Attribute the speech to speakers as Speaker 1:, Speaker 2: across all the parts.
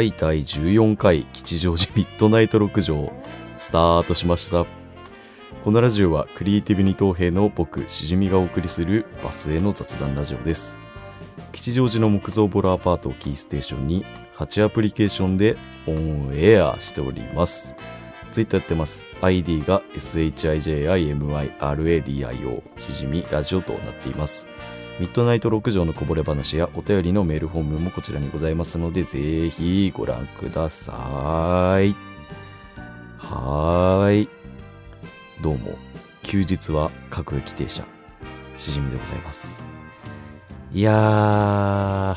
Speaker 1: はい、第14回吉祥寺ミッドナイト六条スタートしました。このラジオはクリエイティブ二等兵の僕、しじみがお送りするバスへの雑談ラジオです。吉祥寺の木造ボロアパートをキーステーションに8アプリケーションでオンエアしております。ツイッターやってます。ID が SHIJIMIRADIO しじみラジオとなっています。ミッドナイト6条のこぼれ話やお便りのメールフォームもこちらにございますので、ぜひご覧ください。はーい。どうも、休日は各駅停車、しじみでございます。いやー、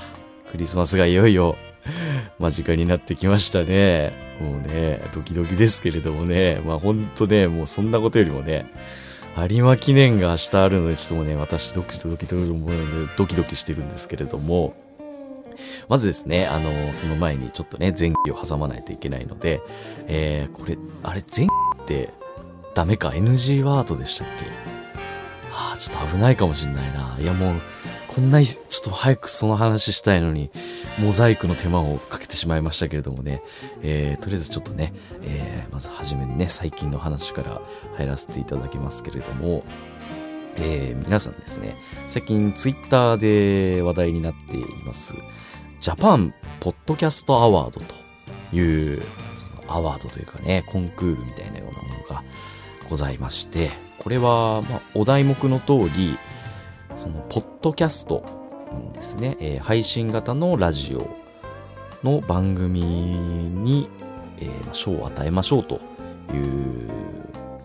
Speaker 1: クリスマスがいよいよ 間近になってきましたね。もうね、ドキドキですけれどもね、まあほんとね、もうそんなことよりもね、有馬記念が明日あるので、ちょっともうね、私ドキドキドキドキドキしてるんですけれども、まずですね、あの、その前にちょっとね、前期を挟まないといけないので、えー、これ、あれ、前期ってダメか ?NG ワードでしたっけ？ああ、ちょっと危ないかもしんないな。いやもう、こんなに、ちょっと早くその話したいのに、モザイクの手間をかけてしまいましたけれどもね、えー、とりあえずちょっとね、えー、まずはじめにね、最近の話から入らせていただきますけれども、えー、皆さんですね、最近ツイッターで話題になっています、ジャパンポッドキャストアワードという、そのアワードというかね、コンクールみたいなようなものがございまして、これは、まあ、お題目の通り、その、ポッドキャストですね、えー配信型のラジオの番組に、えー賞を与えましょうという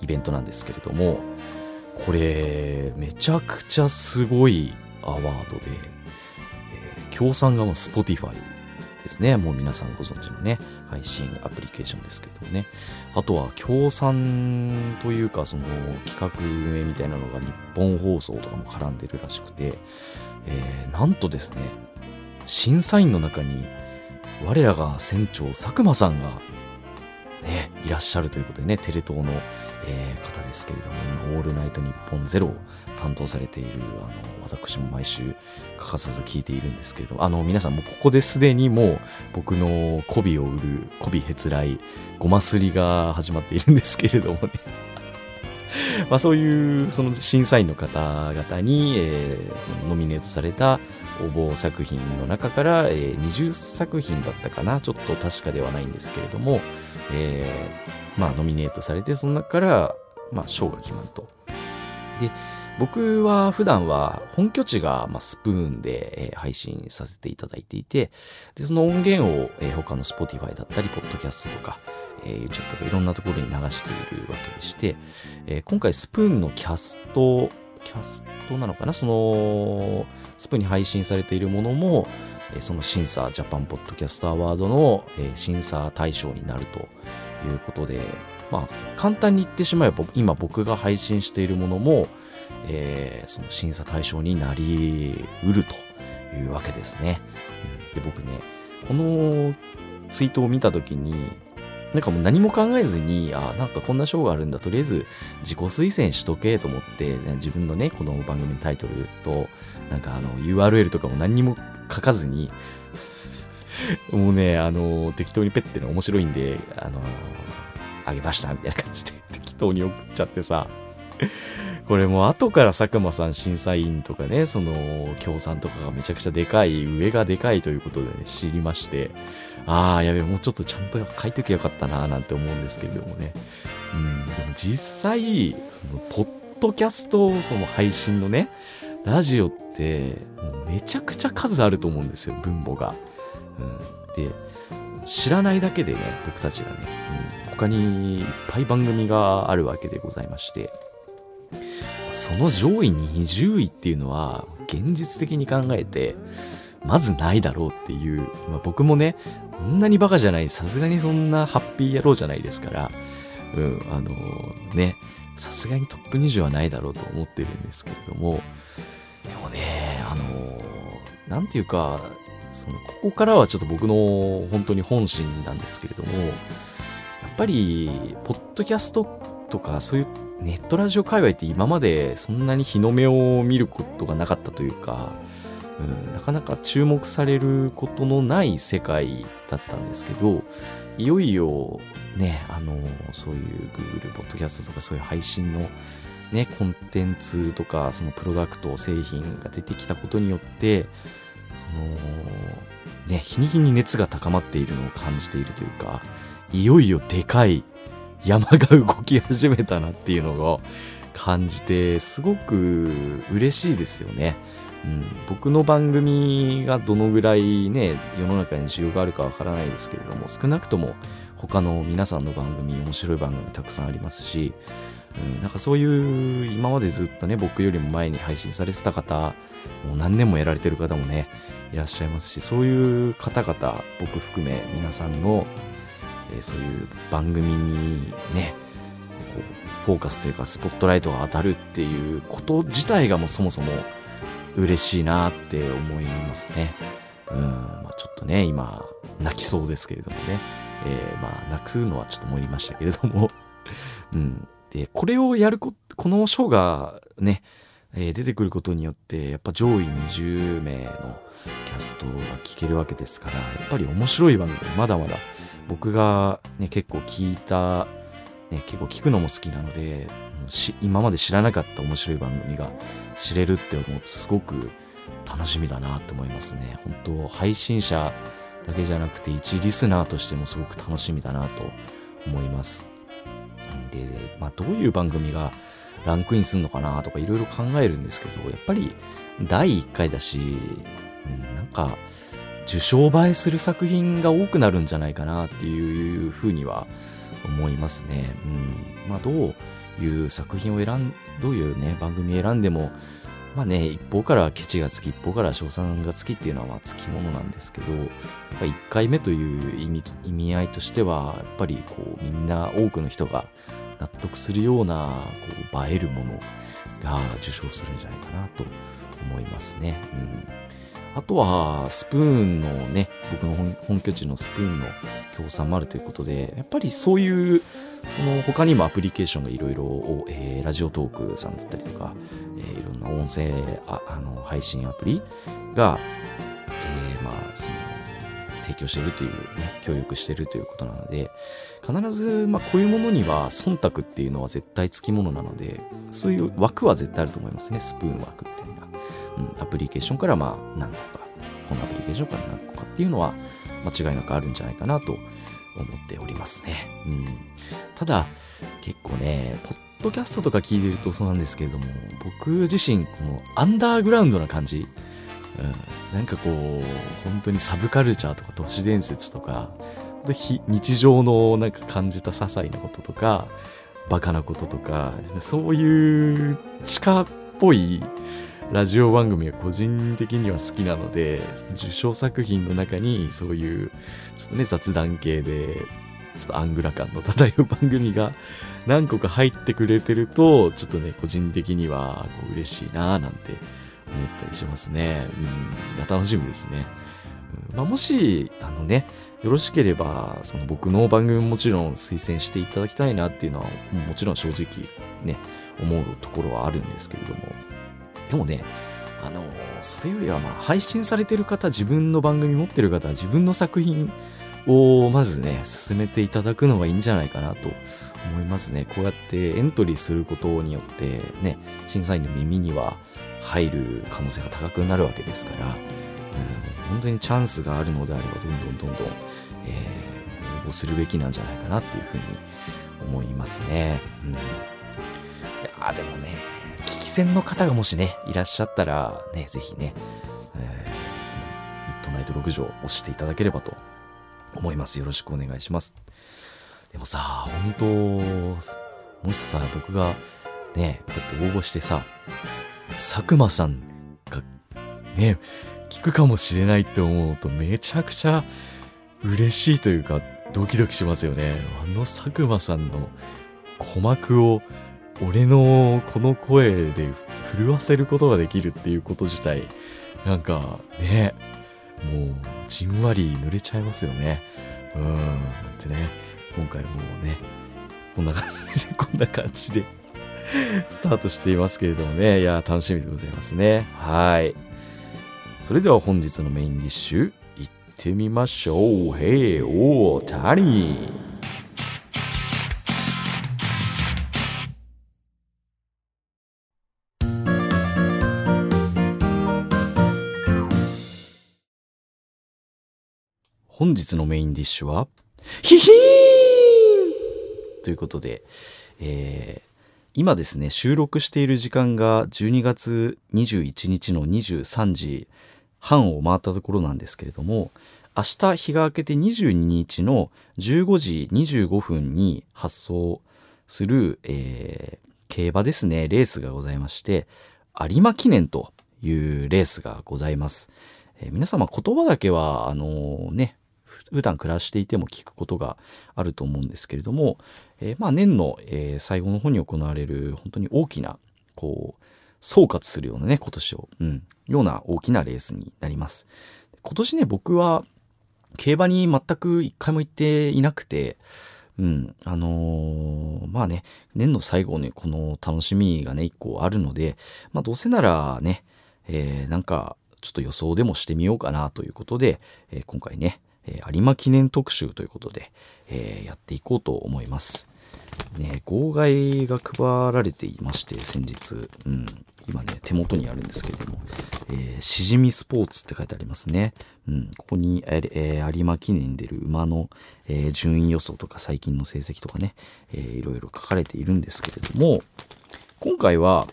Speaker 1: イベントなんですけれども、これ、めちゃくちゃすごいアワードで、えー協賛がもう Spotify ですね。もう皆さんご存知のね、配信アプリケーションですけれどもね。あとは協賛というか、その企画運営みたいなのが日本放送とかも絡んでるらしくて、えーなんとですね、審査員の中に、我らが船長佐久間さんが、ね、いらっしゃるということでね、テレ東の、えー方ですけれども、今オールナイトニッポンゼロを担当されている、あの、私も毎週欠かさず聞いているんですけれども、あの、皆さんもうここですでにもう僕の媚びを売る、媚びへつらい、ごますりが始まっているんですけれどもね。まあそういうその審査員の方々に、えそのノミネートされた応募作品の中から、えー20作品だったかなちょっと確かではないんですけれども、えーまあノミネートされてその中から、まあ、賞が決まると。で僕は普段は本拠地が、まあ、スプーンで、えー配信させていただいていてでその音源を、えー他の Spotify だったりポッドキャストとか、えー YouTube とかいろんなところに流しているわけでして、えー今回スプーンのキャスト、キャストなのかな？その、スプーンに配信されているものも、その審査、ジャパンポッドキャストアワードの、審査対象になるということで、まあ、簡単に言ってしまえば、今僕が配信しているものも、えーその審査対象になりうるというわけですね。で、僕ね、このツイートを見たときに、なんかもう何も考えずに、あ、なんかこんな賞があるんだ、とりあえず自己推薦しとけと思って、自分のね、この番組のタイトルと、なんかあの URL とかも何にも書かずに、もうね、あの、適当にペッての面白いんで、あの、あげました、みたいな感じで 適当に送っちゃってさ、これもう後から佐久間さん審査員とかね、その、協賛とかがめちゃくちゃでかい、上がでかいということでね、知りまして、ああ、やべえ、もうちょっとちゃんと書いときゃよかったな、なんて思うんですけれどもね。うん、でも実際、その、ポッドキャスト、その配信のね、ラジオって、めちゃくちゃ数あると思うんですよ、分母が。うん、で、知らないだけでね、僕たちがね、うん、他にいっぱい番組があるわけでございまして、その上位20位っていうのは、現実的に考えて、まずないだろうっていう、まあ、僕もね、こんなにバカじゃない、さすがにそんなハッピー野郎じゃないですから、うん、あのね、さすがにトップ20はないだろうと思ってるんですけれども、でもね、あのなんていうか、その、ここからはちょっと僕の本当に本心なんですけれども、やっぱり、ポッドキャストとかそういうネットラジオ界隈って今までそんなに日の目を見ることがなかったというか、うん、なかなか注目されることのない世界だったんですけど、いよいよね、あの、そういう Google ポッドキャストとかそういう配信のね、コンテンツとか、そのプロダクト、製品が出てきたことによって、その、ね、日に日に熱が高まっているのを感じているというか、いよいよでかい山が動き始めたなっていうのを感じて、すごく嬉しいですよね。僕の番組がどのぐらいね、世の中に需要があるかわからないですけれども、少なくとも他の皆さんの番組、面白い番組たくさんありますし、うん、なんかそういう今までずっとね僕よりも前に配信されてた方もう何年もやられてる方もねいらっしゃいますしそういう方々僕含め皆さんの、えーそういう番組にねこうフォーカスというかスポットライトが当たるっていうこと自体がもうそもそも嬉しいなって思いますね。うんまあ、ちょっとね今泣きそうですけれどもね、えーまあ泣くのはちょっと思いましたけれども。うん、で、これをやるこ、このショーがね、えー出てくることによって、やっぱ上位20名のキャストが聞けるわけですから、やっぱり面白い番組、まだまだ僕がね、結構聞いた、ね、結構聞くのも好きなので、今まで知らなかった面白い番組が知れるって思うとすごく楽しみだなって思いますね。本当配信者だけじゃなくて一リスナーとしてもすごく楽しみだなと思います。で、まあ、どういう番組がランクインするのかなとかいろいろ考えるんですけど、やっぱり第1回だし、うん、なんか受賞映えする作品が多くなるんじゃないかなっていうふうには思いますね。うん、まあどういう作品を選ん、どういうね、番組選んでも、まあね、一方からケチがつき、一方から賞賛がつきっていうのはまあつきものなんですけど、やっぱ1回目という意味意味合いとしては、やっぱりこうみんな多くの人が納得するようなこう映えるものが受賞するんじゃないかなと思いますね。うんあとは、スプーンのね、僕の本拠地のスプーンの協賛もあるということで、やっぱりそういう、その他にもアプリケーションがいろいろ、えーラジオトークさんだったりとか、えーいろんな音声ああの配信アプリが、えーまあ、その、提供しているというね、協力しているということなので、必ず、まあ、こういうものには忖度っていうのは絶対つきものなので、そういう枠は絶対あると思いますね、スプーン枠っていうのは。うん、アプリケーションからまあ何個か、このアプリケーションから何個かっていうのは間違いなくあるんじゃないかなと思っておりますね。うん、ただ、結構ね、ポッドキャストとか聞いてるとそうなんですけれども、僕自身、このアンダーグラウンドな感じ、うん、なんかこう、本当にサブカルチャーとか都市伝説とか、日常のなんか感じた些細なこととか、バカなこととか、そういう地下っぽいラジオ番組が個人的には好きなので、受賞作品の中にそういう、ちょっとね、雑談系で、ちょっとアングラ感の漂う番組が何個か入ってくれてると、ちょっとね、個人的にはこう嬉しいなぁなんて思ったりしますね。うん、楽しみですね。まあ、もし、あのね、よろしければ、その僕の番組ももちろん推薦していただきたいなっていうのは、もちろん正直ね、思うところはあるんですけれども、でもね、あの、それよりはまあ、配信されてる方、自分の番組持ってる方は自分の作品をまずね、進めていただくのがいいんじゃないかなと思いますね。こうやってエントリーすることによって、ね、審査員の耳には入る可能性が高くなるわけですから、うん、本当にチャンスがあるのであれば、どんどんどんどん、えー応募するべきなんじゃないかなっていうふうに思いますね。うん。いや、でもね、聞き戦の方がもしね、いらっしゃったら、ね、ぜひね、えーミッドナイト6条押していただければと思います。よろしくお願いします。でもさ、本当もしさ、僕がね、こうやって応募してさ、佐久間さんがね、聞くかもしれないって思うとめちゃくちゃ嬉しいというかドキドキしますよね。あの佐久間さんの鼓膜を俺のこの声で震わせることができるっていうこと自体、なんかね、もうじんわり濡れちゃいますよね。うん。なんてね、今回もうね、こんな感じで、こんな感じで スタートしていますけれどもね。いや、楽しみでございますね。はい。それでは本日のメインディッシュ、いってみましょう。へい、おー、たに。本日のメインディッシュは、ヒヒーンということで、えー今ですね、収録している時間が12月21日の23時半を回ったところなんですけれども、明日日が明けて22日の15時25分に発送する、えー競馬ですね、レースがございまして、有馬記念というレースがございます。えー皆様言葉だけは、あのーね、普段暮らしていても聞くことがあると思うんですけれども、えーまあ年の、えー最後の方に行われる本当に大きな、こう、総括するようなね、今年を、うん、ような大きなレースになります。今年ね、僕は競馬に全く一回も行っていなくて、うん、あのーまあね、年の最後にこの楽しみがね、一個あるので、まあどうせならね、えーなんかちょっと予想でもしてみようかなということで、えー今回ね、えー有馬記念特集ということで、えーやっていこうと思います。ね、号外が配られていまして、先日、うん、今ね、手元にあるんですけれども、えーしじみスポーツって書いてありますね。うん、ここに、えー有馬記念に出る馬の、えー順位予想とか最近の成績とかね、えーいろいろ書かれているんですけれども、今回は、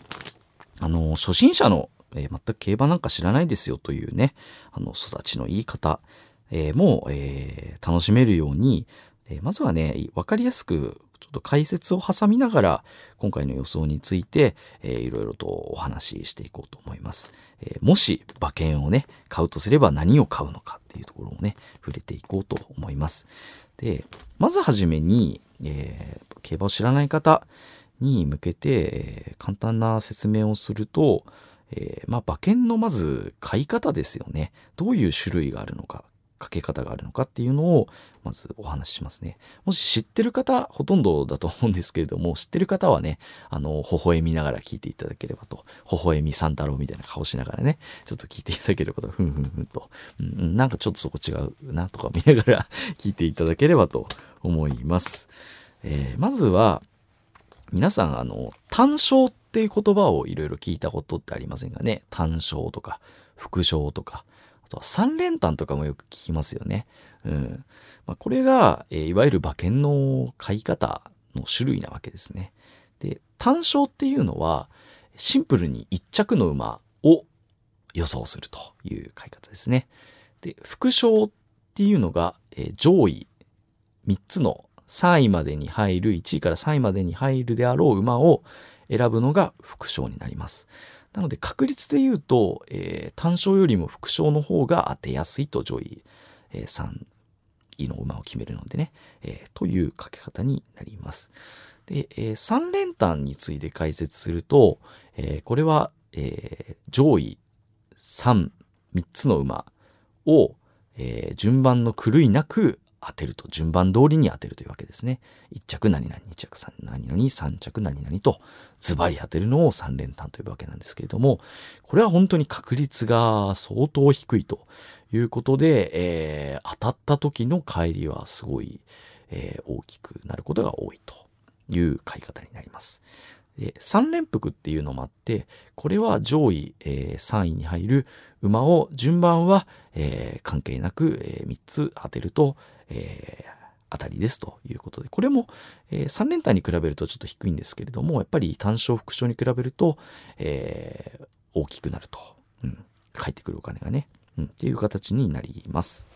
Speaker 1: あの、初心者の、えー全く競馬なんか知らないですよというね、あの、育ちのいい方、えーも、えー楽しめるように、えーまずはね、わかりやすく、ちょっと解説を挟みながら、今回の予想について、えーいろいろとお話ししていこうと思います。えーもし馬券をね、買うとすれば何を買うのかっていうところをね、触れていこうと思います。で、まずはじめに、えー競馬を知らない方に向けて、えー簡単な説明をすると、えーまあ、馬券のまず買い方ですよね。どういう種類があるのか、かけ方があるのかっていうのを、まずお話ししますね。もし知ってる方、ほとんどだと思うんですけれども、知ってる方はね、あの、微笑みながら聞いていただければと、微笑み三太郎みたいな顔しながらね、ちょっと聞いていただければと、ふんふんふんと、うん、なんかちょっとそこ違うなとか見ながら 聞いていただければと思います。えーまずは、皆さん、あの、単勝っていう言葉をいろいろ聞いたことってありませんかね？単勝とか、副賞とか、あとは三連単とかもよく聞きますよね。うん。まあ、これが、えーいわゆる馬券の買い方の種類なわけですね。で、単勝っていうのは、シンプルに一着の馬を予想するという買い方ですね。で、副賞っていうのが、えー上位3つの3位までに入る、1位から3位までに入るであろう馬を選ぶのが副賞になります。なので確率で言うと、えー単勝よりも副賞の方が当てやすいと上位、えー3位の馬を決めるのでね、えーというかけ方になります。で、え3連単について解説すると、えーこれは、えー上位3、3つの馬を、えー順番の狂いなく当てると、順番通りに当てるというわけですね。1着何々、2着何々、3着何々と、ズバリ当てるのを3連単というわけなんですけれども、これは本当に確率が相当低いということで、えー当たった時の帰りはすごい、えー大きくなることが多いという買い方になります。で3連複っていうのもあって、これは上位、えー3位に入る馬を順番は、えー関係なく、え3つ当てると、えー当たりですということで、これも、え3連単に比べるとちょっと低いんですけれども、やっぱり単勝副賞に比べると、えー大きくなると。うん。返ってくるお金がね。うん。っていう形になります。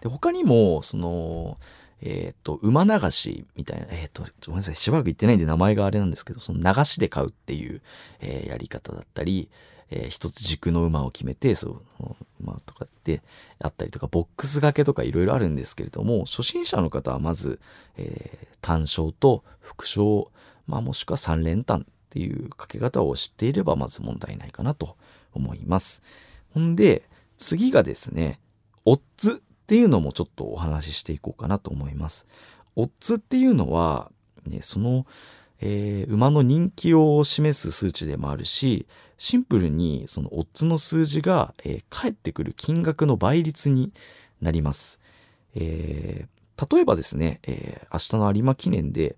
Speaker 1: で、他にも、その、えっ、と、馬流しみたいな、えっ、と、ごめんなさい、しばらく言ってないんで名前があれなんですけど、その流しで買うっていう、えーやり方だったり、えー一つ軸の馬を決めて、そう、馬とかってあったりとか、ボックス掛けとかいろいろあるんですけれども、初心者の方はまず、えー単勝と副賞、まあもしくは三連単っていう掛け方を知っていればまず問題ないかなと思います。ほんで、次がですね、オッズっていうのもちょっとお話ししていこうかなと思います。オッズっていうのは、ね、その、えー馬の人気を示す数値でもあるし、シンプルにそのオッズの数字が、えー返ってくる金額の倍率になります。えー例えばですね、えー明日の有馬記念で、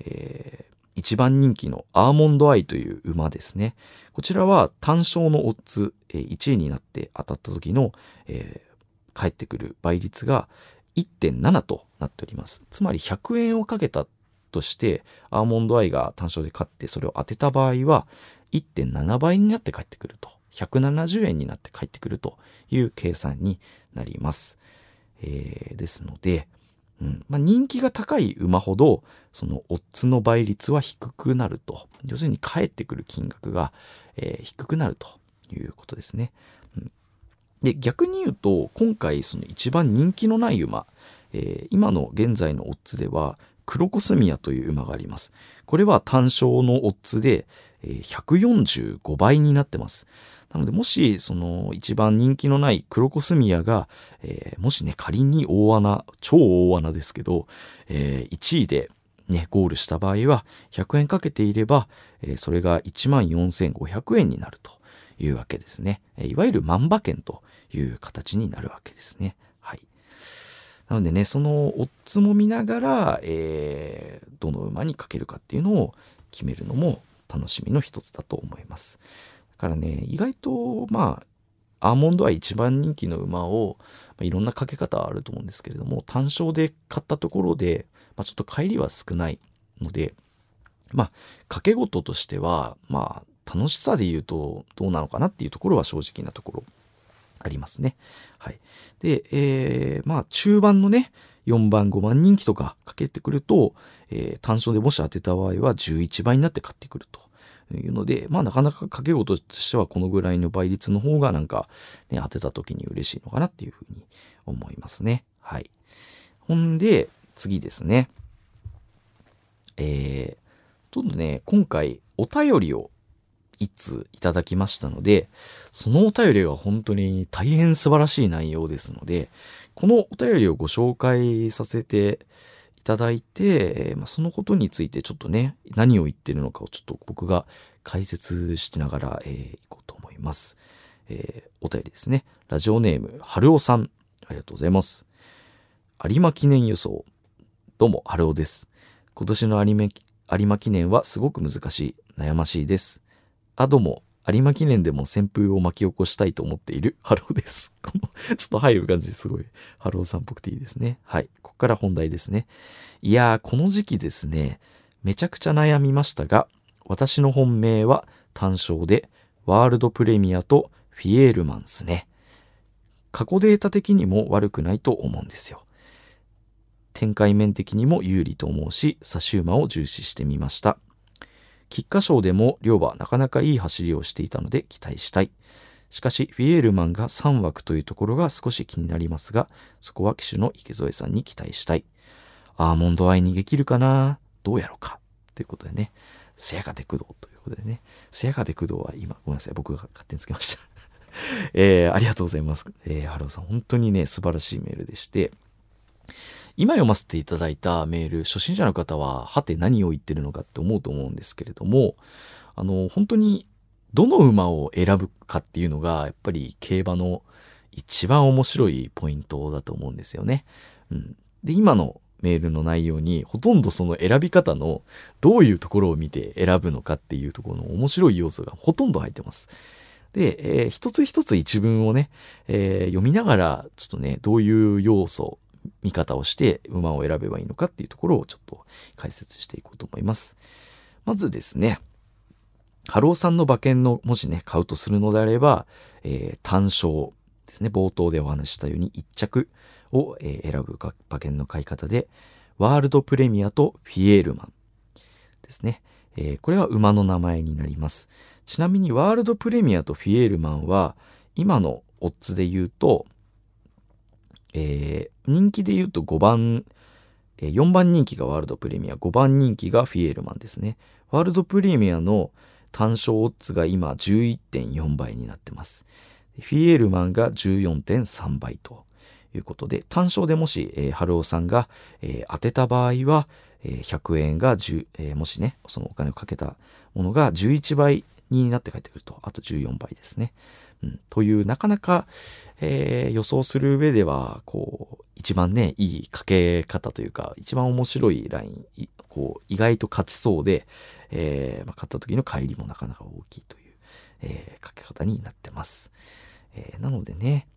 Speaker 1: え一番人気のアーモンドアイという馬ですね。こちらは単勝のオッズ、え1位になって当たった時の、えー返ってくる倍率が1.7となっております。つまり100円をかけたとして、アーモンドアイが単勝で勝ってそれを当てた場合は、1.7倍になって返ってくると。170円になって返ってくるという計算になります。えーですので、うんまあ、人気が高い馬ほど、そのオッズの倍率は低くなると。要するに返ってくる金額が、えー低くなるということですね。うんで、逆に言うと、今回その一番人気のない馬、えー今の現在のオッズでは、クロコスミアという馬があります。これは単勝のオッズで、145倍になってます。なので、もし、その一番人気のないクロコスミアが、えーもしね、仮に大穴、超大穴ですけど、えー1位でね、ゴールした場合は、100円かけていれば、えーそれが14,500円になるというわけですね。えいわゆる万馬券という形になるわけですね。なのでね、そのオッズも見ながら、えーどの馬にかけるかっていうのを決めるのも楽しみの一つだと思います。だからね、意外と、まあ、アーモンドアイ一番人気の馬を、まあいろんなかけ方あると思うんですけれども、単勝で買ったところで、まあ、ちょっと帰りは少ないので、まあ、掛け事としては、まあ、楽しさで言うとどうなのかなっていうところは正直なところありますね。はい。で、えーまあ、中盤のね、4番、5番人気とかかけてくると、えー単勝でもし当てた場合は11倍になって買ってくると。いうので、まあなかなか掛け事としてはこのぐらいの倍率の方がなんかね、当てた時に嬉しいのかなっていうふうに思いますね。はい。ほんで、次ですね。えーちょっとね、今回お便りを一通いただきましたので、そのお便りが本当に大変素晴らしい内容ですので、このお便りをご紹介させていただいて、まあ、そのことについてちょっとね、何を言ってるのかをちょっと僕が解説しながら、えーいこうと思います。えーお便りですね。ラジオネーム、春尾さん。ありがとうございます。有馬記念予想。どうも、春尾です。今年の有馬記念はすごく難しい、悩ましいです。あ、ども、有馬記念でも旋風を巻き起こしたいと思っている 春尾です。この、ちょっと入る感じすごい、ハローさんっぽくていいですね。はい。ここから本題ですね。いやー、この時期ですね、めちゃくちゃ悩みましたが、私の本命は単勝で、ワールドプレミアとフィエールマンね。過去データ的にも悪くないと思うんですよ。展開面的にも有利と思うし、差し馬を重視してみました。菊花賞でも両馬なかなかいい走りをしていたので期待したい。しかし、フィエールマンが3枠というところが少し気になりますが、そこは騎手の池添さんに期待したい。アーモンドアイ逃げ切るかな？どうやろうか？ということでね、せやかて工藤ということでね、せやかて工藤は今、ごめんなさい、僕が勝手につけました。えー、ありがとうございます。えー、ハローさん、本当にね、素晴らしいメールでして、今読ませていただいたメール、初心者の方は、はて何を言ってるのかって思うと思うんですけれども、あの、本当に、どの馬を選ぶかっていうのが、やっぱり競馬の一番面白いポイントだと思うんですよね。うん。で、今のメールの内容に、ほとんどその選び方のどういうところを見て選ぶのかっていうところの面白い要素がほとんど入ってます。で、えー一つ一つ一文をね、えー読みながら、ちょっとね、どういう要素、見方をして馬を選べばいいのかっていうところをちょっと解説していこうと思います。まずですね、ハローさんの馬券のもしね、買うとするのであれば、えー単勝ですね、冒頭でお話したように1着を、えー選ぶ馬券の買い方で、ワールドプレミアとフィエールマンですね。えーこれは馬の名前になります。ちなみにワールドプレミアとフィエールマンは、今のオッズで言うと、えー人気で言うと5番、え4番人気がワールドプレミア、5番人気がフィエールマンですね。ワールドプレミアの単勝オッズが今11.4倍になってます。フィエールマンが14.3倍ということで、単勝でもし、えー、春尾さんが、えー当てた場合は、えー100円が10、えーもしね、そのお金をかけたものが11倍になって帰ってくると。あと14倍ですね。うん、という、なかなか、えー予想する上では、こう、一番ね、いいかけ方というか、一番面白いライン、こう、意外と勝ちそうで、えーまあ、勝った時の帰りもなかなか大きいという、えーかけ方になってます。えなのでね、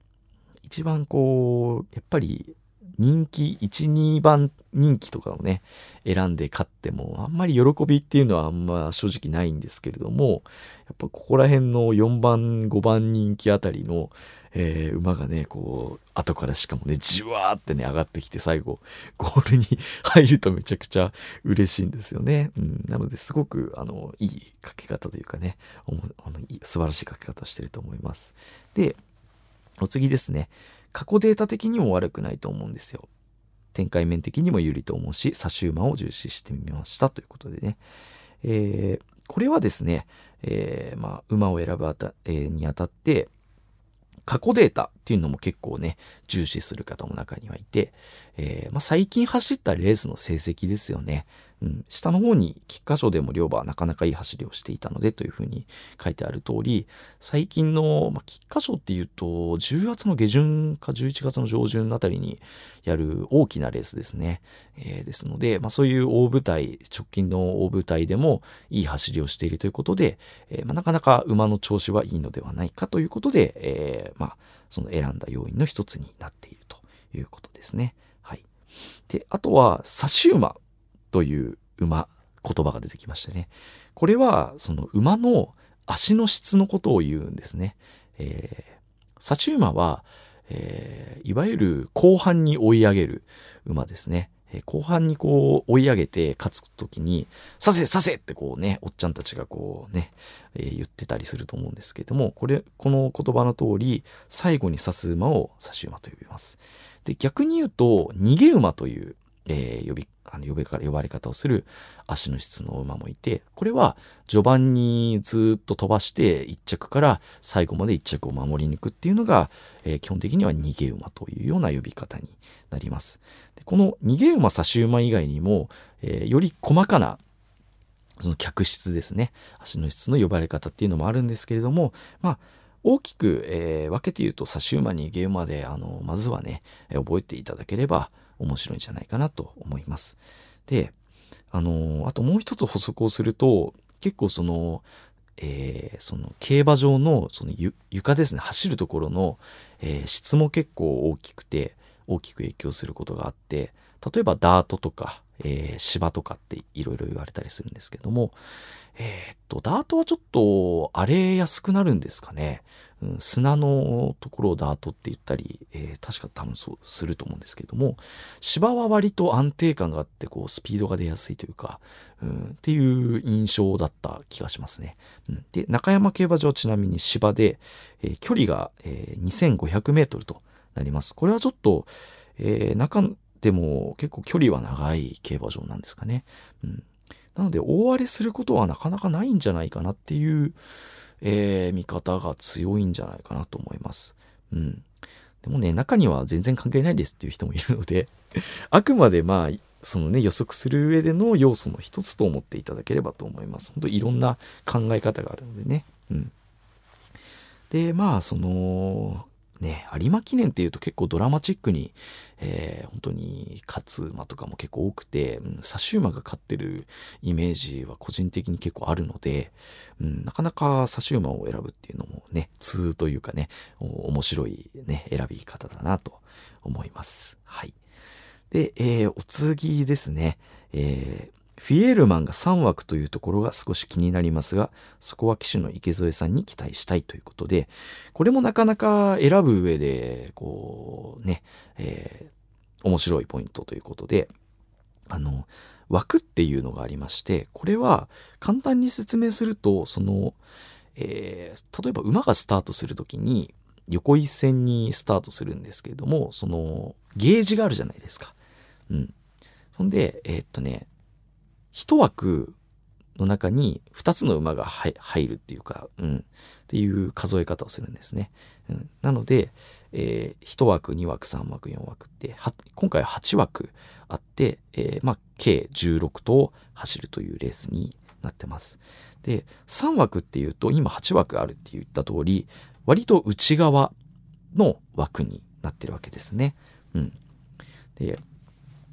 Speaker 1: 一番こう、やっぱり人気、1、2番人気とかをね、選んで勝っても、あんまり喜びっていうのはあんま正直ないんですけれども、やっぱここら辺の4番、5番人気あたりの、えー馬がね、こう、後からしかもね、じわーってね、上がってきて最後、ゴールに入るとめちゃくちゃ嬉しいんですよね。うん、なので、すごく、あの、いいかけ方というかね、おもあの素晴らしいかけ方してると思います。で、お次ですね。過去データ的にも悪くないと思うんですよ。展開面的にも有利と思うし、差し馬を重視してみましたということでね。えーこれはですね、えーまあ、馬を選ぶあた、えーにあたって、過去データっていうのも結構ね、重視する方も中にはいて、えーまあ、最近走ったレースの成績ですよね。うん、下の方に菊花賞でも両馬はなかなかいい走りをしていたのでというふうに書いてある通り、最近の、まあ、菊花賞っていうと、10月の下旬か11月の上旬あたりにやる大きなレースですね。えーですので、まあ、そういう大舞台、直近の大舞台でもいい走りをしているということで、えーまあ、なかなか馬の調子はいいのではないかということで、えーまあ、その選んだ要因の一つになっているということですね。はい。で、あとは、差し馬という馬、言葉が出てきましたね。これは、その馬の足の質のことを言うんですね。えー、差し馬は、えーいわゆる後半に追い上げる馬ですね。えー後半にこう追い上げて勝つときに、させさせってこうね、おっちゃんたちがこうね、えー言ってたりすると思うんですけれども、これ、この言葉の通り、最後に刺す馬を差し馬と呼びます。で、逆に言うと、逃げ馬という、えー呼び、あの呼べか呼ばれ方をする足の質の馬もいて、これは序盤にずっと飛ばして1着から最後まで1着を守り抜くっていうのが、えー基本的には逃げ馬というような呼び方になります。でこの逃げ馬差し馬以外にも、えーより細かなその客室ですね。足の質の呼ばれ方っていうのもあるんですけれども、まあ、大きく、えー分けて言うと、差し馬にゲ馬で、あの、まずはね、覚えていただければ面白いんじゃないかなと思います。で、あのあともう一つ補足をすると、結構その、えーその競馬場のその床ですね、走るところの、えー質も結構大きくて、大きく影響することがあって、例えばダートとか、えー芝とかっていろいろ言われたりするんですけども、えーっと、ダートはちょっと荒れやすくなるんですかね。うん、砂のところをダートって言ったり、えー確か多分そうすると思うんですけども、芝は割と安定感があって、こう、スピードが出やすいというか、うん、っていう印象だった気がしますね。うん、で、中山競馬場ちなみに芝で、えー距離が、えー2500メートルとなります。これはちょっと、えー中でも結構距離は長い競馬場なんですかね。うん、なので、大荒れすることはなかなかないんじゃないかなっていう、えー見方が強いんじゃないかなと思います。うん。でもね、中には全然関係ないですっていう人もいるので、あくまでまあ、そのね、予測する上での要素の一つと思っていただければと思います。本当いろんな考え方があるのでね。うん。で、まあ、その、ね、有馬記念っていうと結構ドラマチックに、えー本当に勝つ馬とかも結構多くて、うん、差し馬が勝ってるイメージは個人的に結構あるので、うん、なかなか差し馬を選ぶっていうのもね、通というかね、面白いね、選び方だなと思います。はい。で、えーお次ですね、えーフィエールマンが3枠というところが少し気になりますが、そこは騎手の池添さんに期待したいということで、これもなかなか選ぶ上で、こうね、えー面白いポイントということで、あの、枠っていうのがありまして、これは簡単に説明すると、その、えー例えば馬がスタートするときに、横一線にスタートするんですけれども、その、ゲージがあるじゃないですか。うん。そんで、えーっとね、一枠の中に2つの馬が入るっていうか、うん、っていう数え方をするんですね。うん、なので、えー、1枠、2枠、3枠、4枠って、今回は8枠あって、えー、まあ、計16頭走るというレースになってます。で、3枠っていうと、今8枠あるって言った通り、割と内側の枠になってるわけですね。うん。で、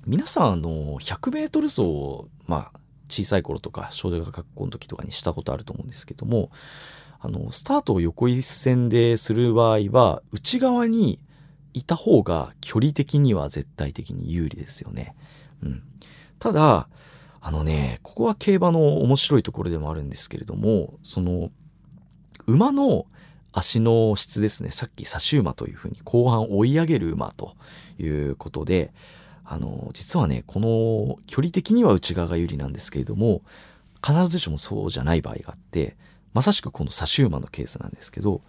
Speaker 1: 皆さん、あの、100メートル走を、まあ、小さい頃とか、少女学校の時とかにしたことあると思うんですけども、あの、スタートを横一線でする場合は、内側にいた方が距離的には絶対的に有利ですよね。うん。ただ、あのね、ここは競馬の面白いところでもあるんですけれども、その、馬の足の質ですね。さっき差し馬というふうに後半追い上げる馬ということで、あの、実はね、この距離的には内側が有利なんですけれども、必ずしもそうじゃない場合があって、まさしくこの差し馬のケースなんですけど、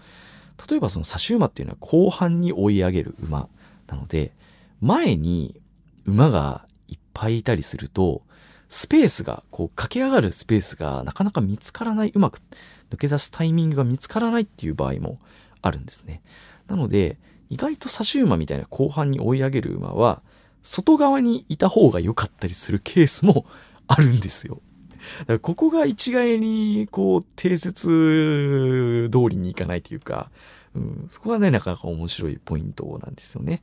Speaker 1: 例えばその差し馬っていうのは後半に追い上げる馬なので、前に馬がいっぱいいたりすると、スペースが、こう駆け上がるスペースがなかなか見つからない、うまく抜け出すタイミングが見つからないっていう場合もあるんですね。なので、意外と差し馬みたいな後半に追い上げる馬は、外側にいた方が良かったりするケースもあるんですよ。だからここが一概に、こう、定説通りにいかないというか、うん、そこがね、なかなか面白いポイントなんですよね。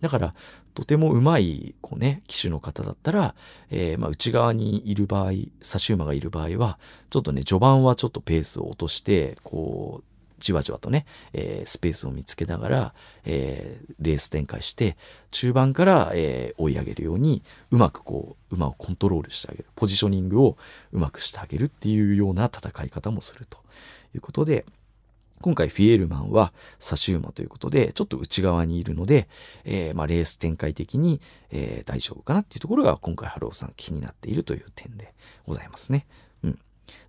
Speaker 1: だから、とても上手い、こうね、騎手の方だったら、えー、まあ、内側にいる場合、差し馬がいる場合は、ちょっとね、序盤はちょっとペースを落として、こう、じわじわとね、えー、スペースを見つけながら、えー、レース展開して、中盤から、えー、追い上げるように、うまくこう、馬をコントロールしてあげる。ポジショニングをうまくしてあげるっていうような戦い方もするということで、今回フィエールマンは差し馬ということで、ちょっと内側にいるので、えー、まあ、レース展開的に、えー、大丈夫かなっていうところが今回ハローさん気になっているという点でございますね。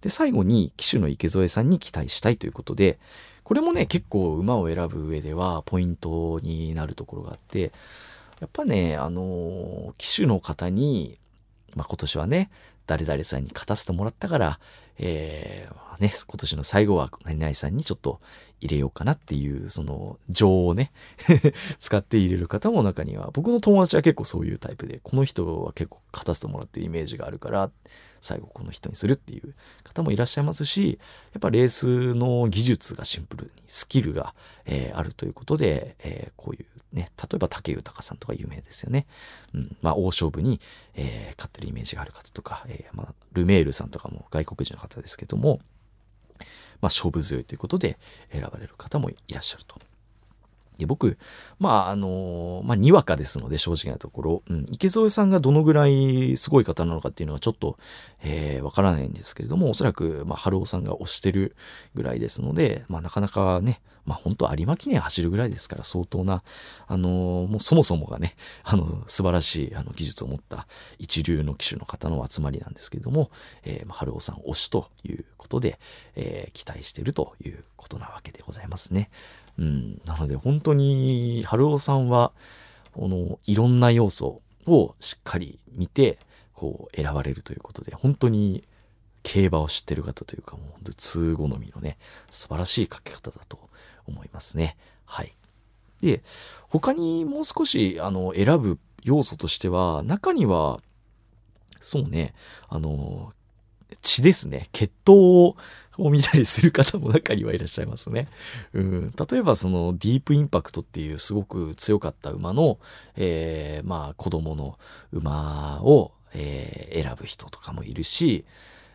Speaker 1: で、最後に騎手の池添さんに期待したいということで、これもね、結構馬を選ぶ上ではポイントになるところがあって、やっぱね、あの、騎手の方に、まあ、今年はね、誰々さんに勝たせてもらったから、えー、ね、今年の最後は何々さんにちょっと入れようかなっていう、その情をね 使って入れる方も中には、僕の友達は結構そういうタイプで、この人は結構勝たせてもらってるイメージがあるから、最後この人にするっていう方もいらっしゃいますし、やっぱレースの技術がシンプルに、スキルが、えー、あるということで、えー、こういうね、例えば竹豊さんとか有名ですよね。うん、まあ大勝負に、えー、勝ってるイメージがある方とか、え、まあルメールさんとかも外国人の方ですけども、まあ勝負強いということで選ばれる方もいらっしゃると。で僕、まあ、あの、まあ、にわかですので、正直なところ、うん、池添さんがどのぐらいすごい方なのかっていうのはちょっと、えー、わからないんですけれども、おそらく、まあ、春尾さんが推してるぐらいですので、まあ、なかなかね、まあ本当有馬記念走るぐらいですから相当な、あのー、もうそもそもがね、あの、素晴らしいあの技術を持った一流の騎手の方の集まりなんですけれども、えー、ま、春尾さん推しということで、えー、期待してるということなわけでございますね。うん。なので本当に春尾さんは、この、いろんな要素をしっかり見て、こう選ばれるということで、本当に競馬を知ってる方というか、もう本当に通好みのね、素晴らしい書き方だと思いますね。はい。で、他にもう少し、あの、選ぶ要素としては、中には、そうね、あの、血ですね。血統を見たりする方も中にはいらっしゃいますね。うん、例えばそのディープインパクトっていうすごく強かった馬の、えー、まあ子供の馬を、えー、選ぶ人とかもいるし、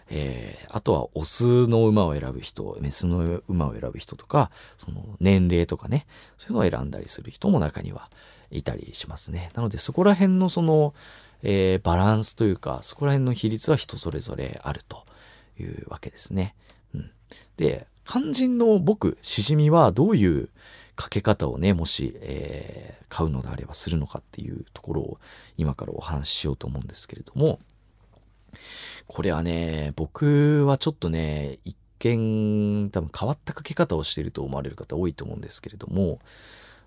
Speaker 1: えー、あとはオスの馬を選ぶ人、メスの馬を選ぶ人とか、その年齢とかね、そういうのを選んだりする人も中にはいたりしますね。なのでそこら辺のその、えー、バランスというか、そこら辺の比率は人それぞれあるというわけですね。うん、で、肝心の僕、しじみはどういうかけ方をね、もし、えー、買うのであればするのかっていうところを今からお話ししようと思うんですけれども、これはね、僕はちょっとね、一見多分変わったかけ方をしていると思われる方多いと思うんですけれども、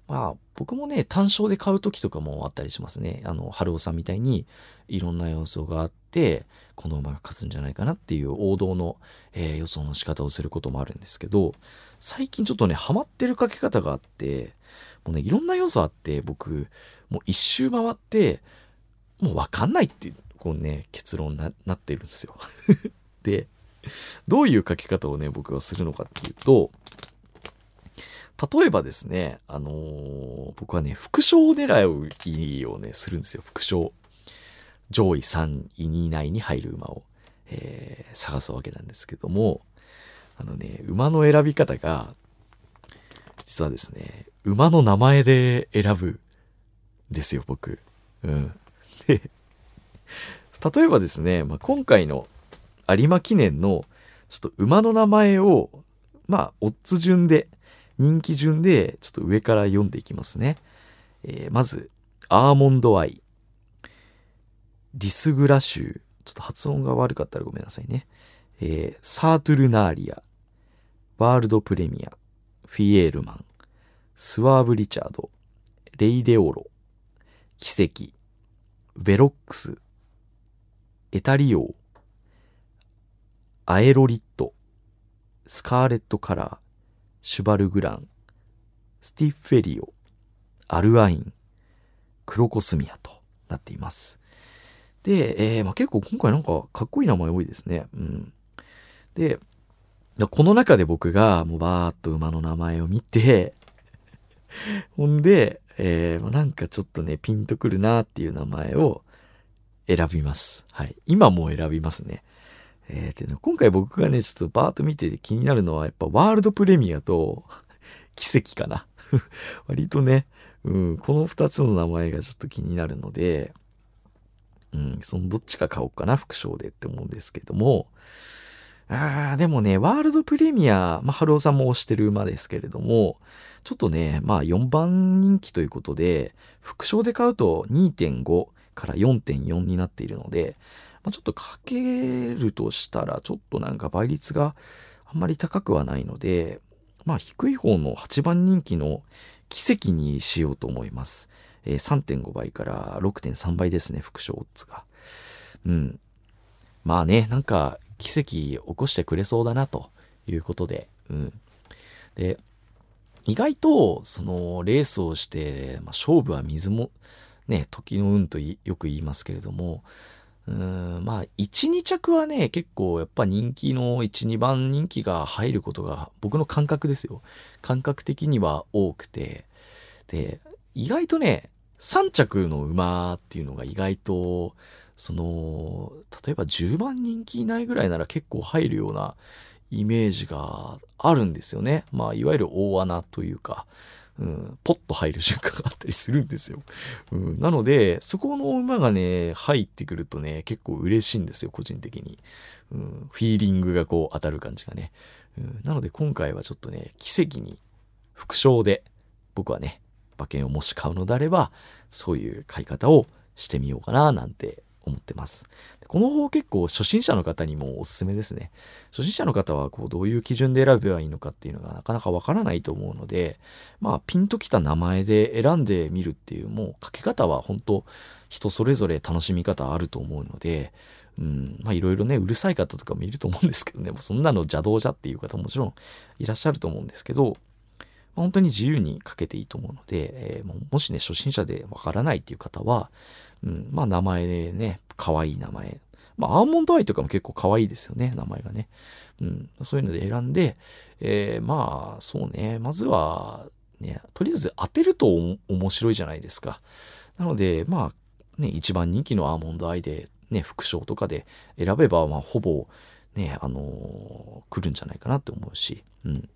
Speaker 1: まあ、僕もね、単勝で買う時とかもあったりしますね。あの、春尾さんみたいに、いろんな予想があって、この馬が勝つんじゃないかなっていう王道の、えー予想の仕方をすることもあるんですけど、最近ちょっとね、ハマってるかけ方があって、もうね、いろんな要素あって、僕、もう一周回って、もうわかんないって、こうね、結論ななってるんですよ。で、どういう書き方をね、僕はするのかっていうと、例えばですね、あのー僕はね、副賞狙いをね、するんですよ、副賞。上位3位以内に入る馬を、えー探すわけなんですけども、あのね、馬の選び方が、実はですね、馬の名前で選ぶんですよ、僕。うん。で、例えばですね、まあ、今回の有馬記念のちょっと馬の名前を、まあ、オッズ順で、人気順で、ちょっと上から読んでいきますね。えーまず、アーモンドアイ、リスグラシュー、ちょっと発音が悪かったらごめんなさいね。えーサートゥルナーリア、ワールドプレミア、フィエールマン、スワーヴリチャード、レイデオロ、キセキ、ヴェロックス、エタリオウ、アエロリット、スカーレットカラー、シュバルグラン、スティッフェリオ、アルアイン、クロコスミアとなっています。で、えーまあ、結構今回なんかかっこいい名前多いですね。うん。で、この中で僕がもうバーっと馬の名前を見て、ほんで、えーなんかちょっとね、ピンとくるなっていう名前を選びます。はい。今も選びますね。えーでね今回僕がね、ちょっとバーっと見てて気になるのは、やっぱワールドプレミアと 奇跡かな。割とね、うん、この二つの名前がちょっと気になるので、うん、そのどっちか買おうかな、副賞でって思うんですけども、あーでもね、ワールドプレミア、まあ、春尾さんも推してる馬ですけれども、ちょっとね、まあ4番人気ということで、副賞で買うと2.5から4.4になっているので、まあ、ちょっとかけるとしたら、ちょっとなんか倍率があんまり高くはないので、まあ低い方の8番人気の奇跡にしようと思います。えー3.5倍から6.3倍ですね、副賞オッズが。うん。まあね、なんか奇跡起こしてくれそうだなということで、うん。で、意外と、その、レースをして、まあ、勝負は水も、ね、時の運とよく言いますけれども、うーん、まあ、1、2着はね、結構やっぱ人気の1、2番人気が入ることが、僕の感覚ですよ。感覚的には多くて、で、意外とね、3着の馬っていうのが意外と、その、例えば10番人気以内ぐらいなら結構入るようなイメージがあるんですよね。まあ、いわゆる大穴というか、うん、ポッと入る瞬間があったりするんですよ。うん、なので、そこの馬がね、入ってくるとね、結構嬉しいんですよ、個人的に。うん、フィーリングがこう当たる感じがね。うん、なので今回はちょっとね、奇跡に副賞で、僕はね、馬券をもし買うのであれば、そういう買い方をしてみようかな、なんて思ってます。この方結構初心者の方にもおすすめですね。初心者の方はこうどういう基準で選べばいいのかっていうのがなかなかわからないと思うので、まあピンときた名前で選んでみるっていうもうかけ方は本当人それぞれ楽しみ方あると思うので、うん、まあいろいろね、うるさい方とかもいると思うんですけどね、もうそんなの邪道じゃっていう方ももちろんいらっしゃると思うんですけど、まあ本当に自由にかけていいと思うので、えーももしね、初心者でわからないっていう方は、うん、まあ名前でね、可愛い名前。まあアーモンドアイとかも結構可愛いですよね、名前がね。うん、そういうので選んで、えーまあそうね、まずは、ね、とりあえず当てると面白いじゃないですか。なので、まあ、ね、一番人気のアーモンドアイで、ね、副賞とかで選べば、まあ、ほぼ、ね、あのー来るんじゃないかなって思うし、うん。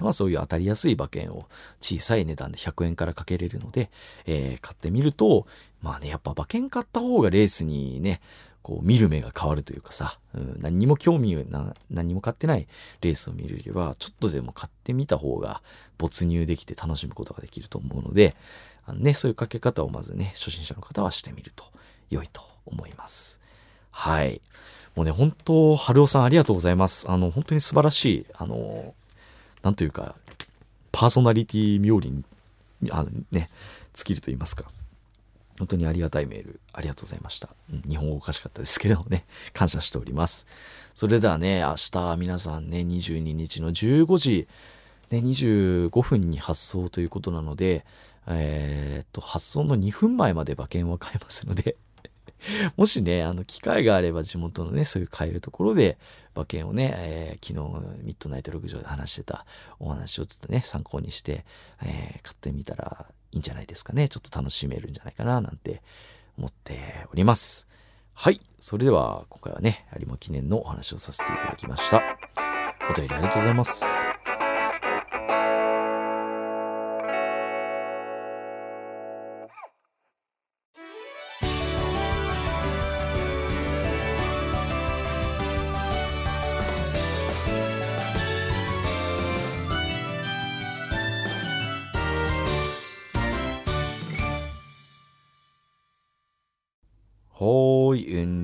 Speaker 1: まあそういう当たりやすい馬券を小さい値段で100円からかけれるので、えー買ってみると、まあね、やっぱ馬券買った方がレースにね、こう見る目が変わるというかさ、うん、何にも興味な、何にも買ってないレースを見るよりは、ちょっとでも買ってみた方が没入できて楽しむことができると思うので、あのね、そういうかけ方をまずね、初心者の方はしてみると良いと思います。はい。もうね、本当、春尾さんありがとうございます。あの、本当に素晴らしい、あの、なんというか、パーソナリティ冥利にあのね、尽きると言いますか。本当にありがたいメール、ありがとうございました。うん、日本語おかしかったですけどもね、感謝しております。それではね、明日皆さんね、22日の15時、ね、25分に発送ということなので、えーっと、発送の2分前まで馬券は買えますので、もしね、あの、機会があれば地元のね、そういう買えるところで、馬券をね、えー昨日、ミッドナイト6場で話してたお話をちょっとね、参考にして、えー買ってみたらいいんじゃないですかね。ちょっと楽しめるんじゃないかな、なんて思っております。はい。それでは、今回はね、有馬記念のお話をさせていただきました。お便りありがとうございます。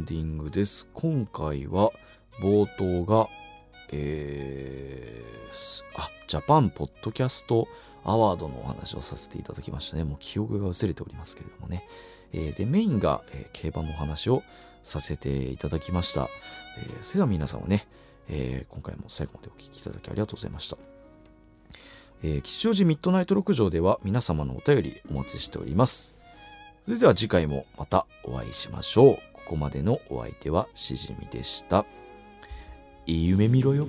Speaker 1: ディングです。今回は冒頭が、えーあ、ジャパンポッドキャストアワードのお話をさせていただきましたね。もう記憶が薄れておりますけれどもね。えーで、メインが、えー競馬のお話をさせていただきました。えーそれでは皆さんはね、え今回も最後までお聞きいただきありがとうございました。え吉祥寺ミッドナイト6条では皆様のお便りお待ちしております。それでは次回もまたお会いしましょう。ここまでのお相手はしじみでした。いい夢見ろよ。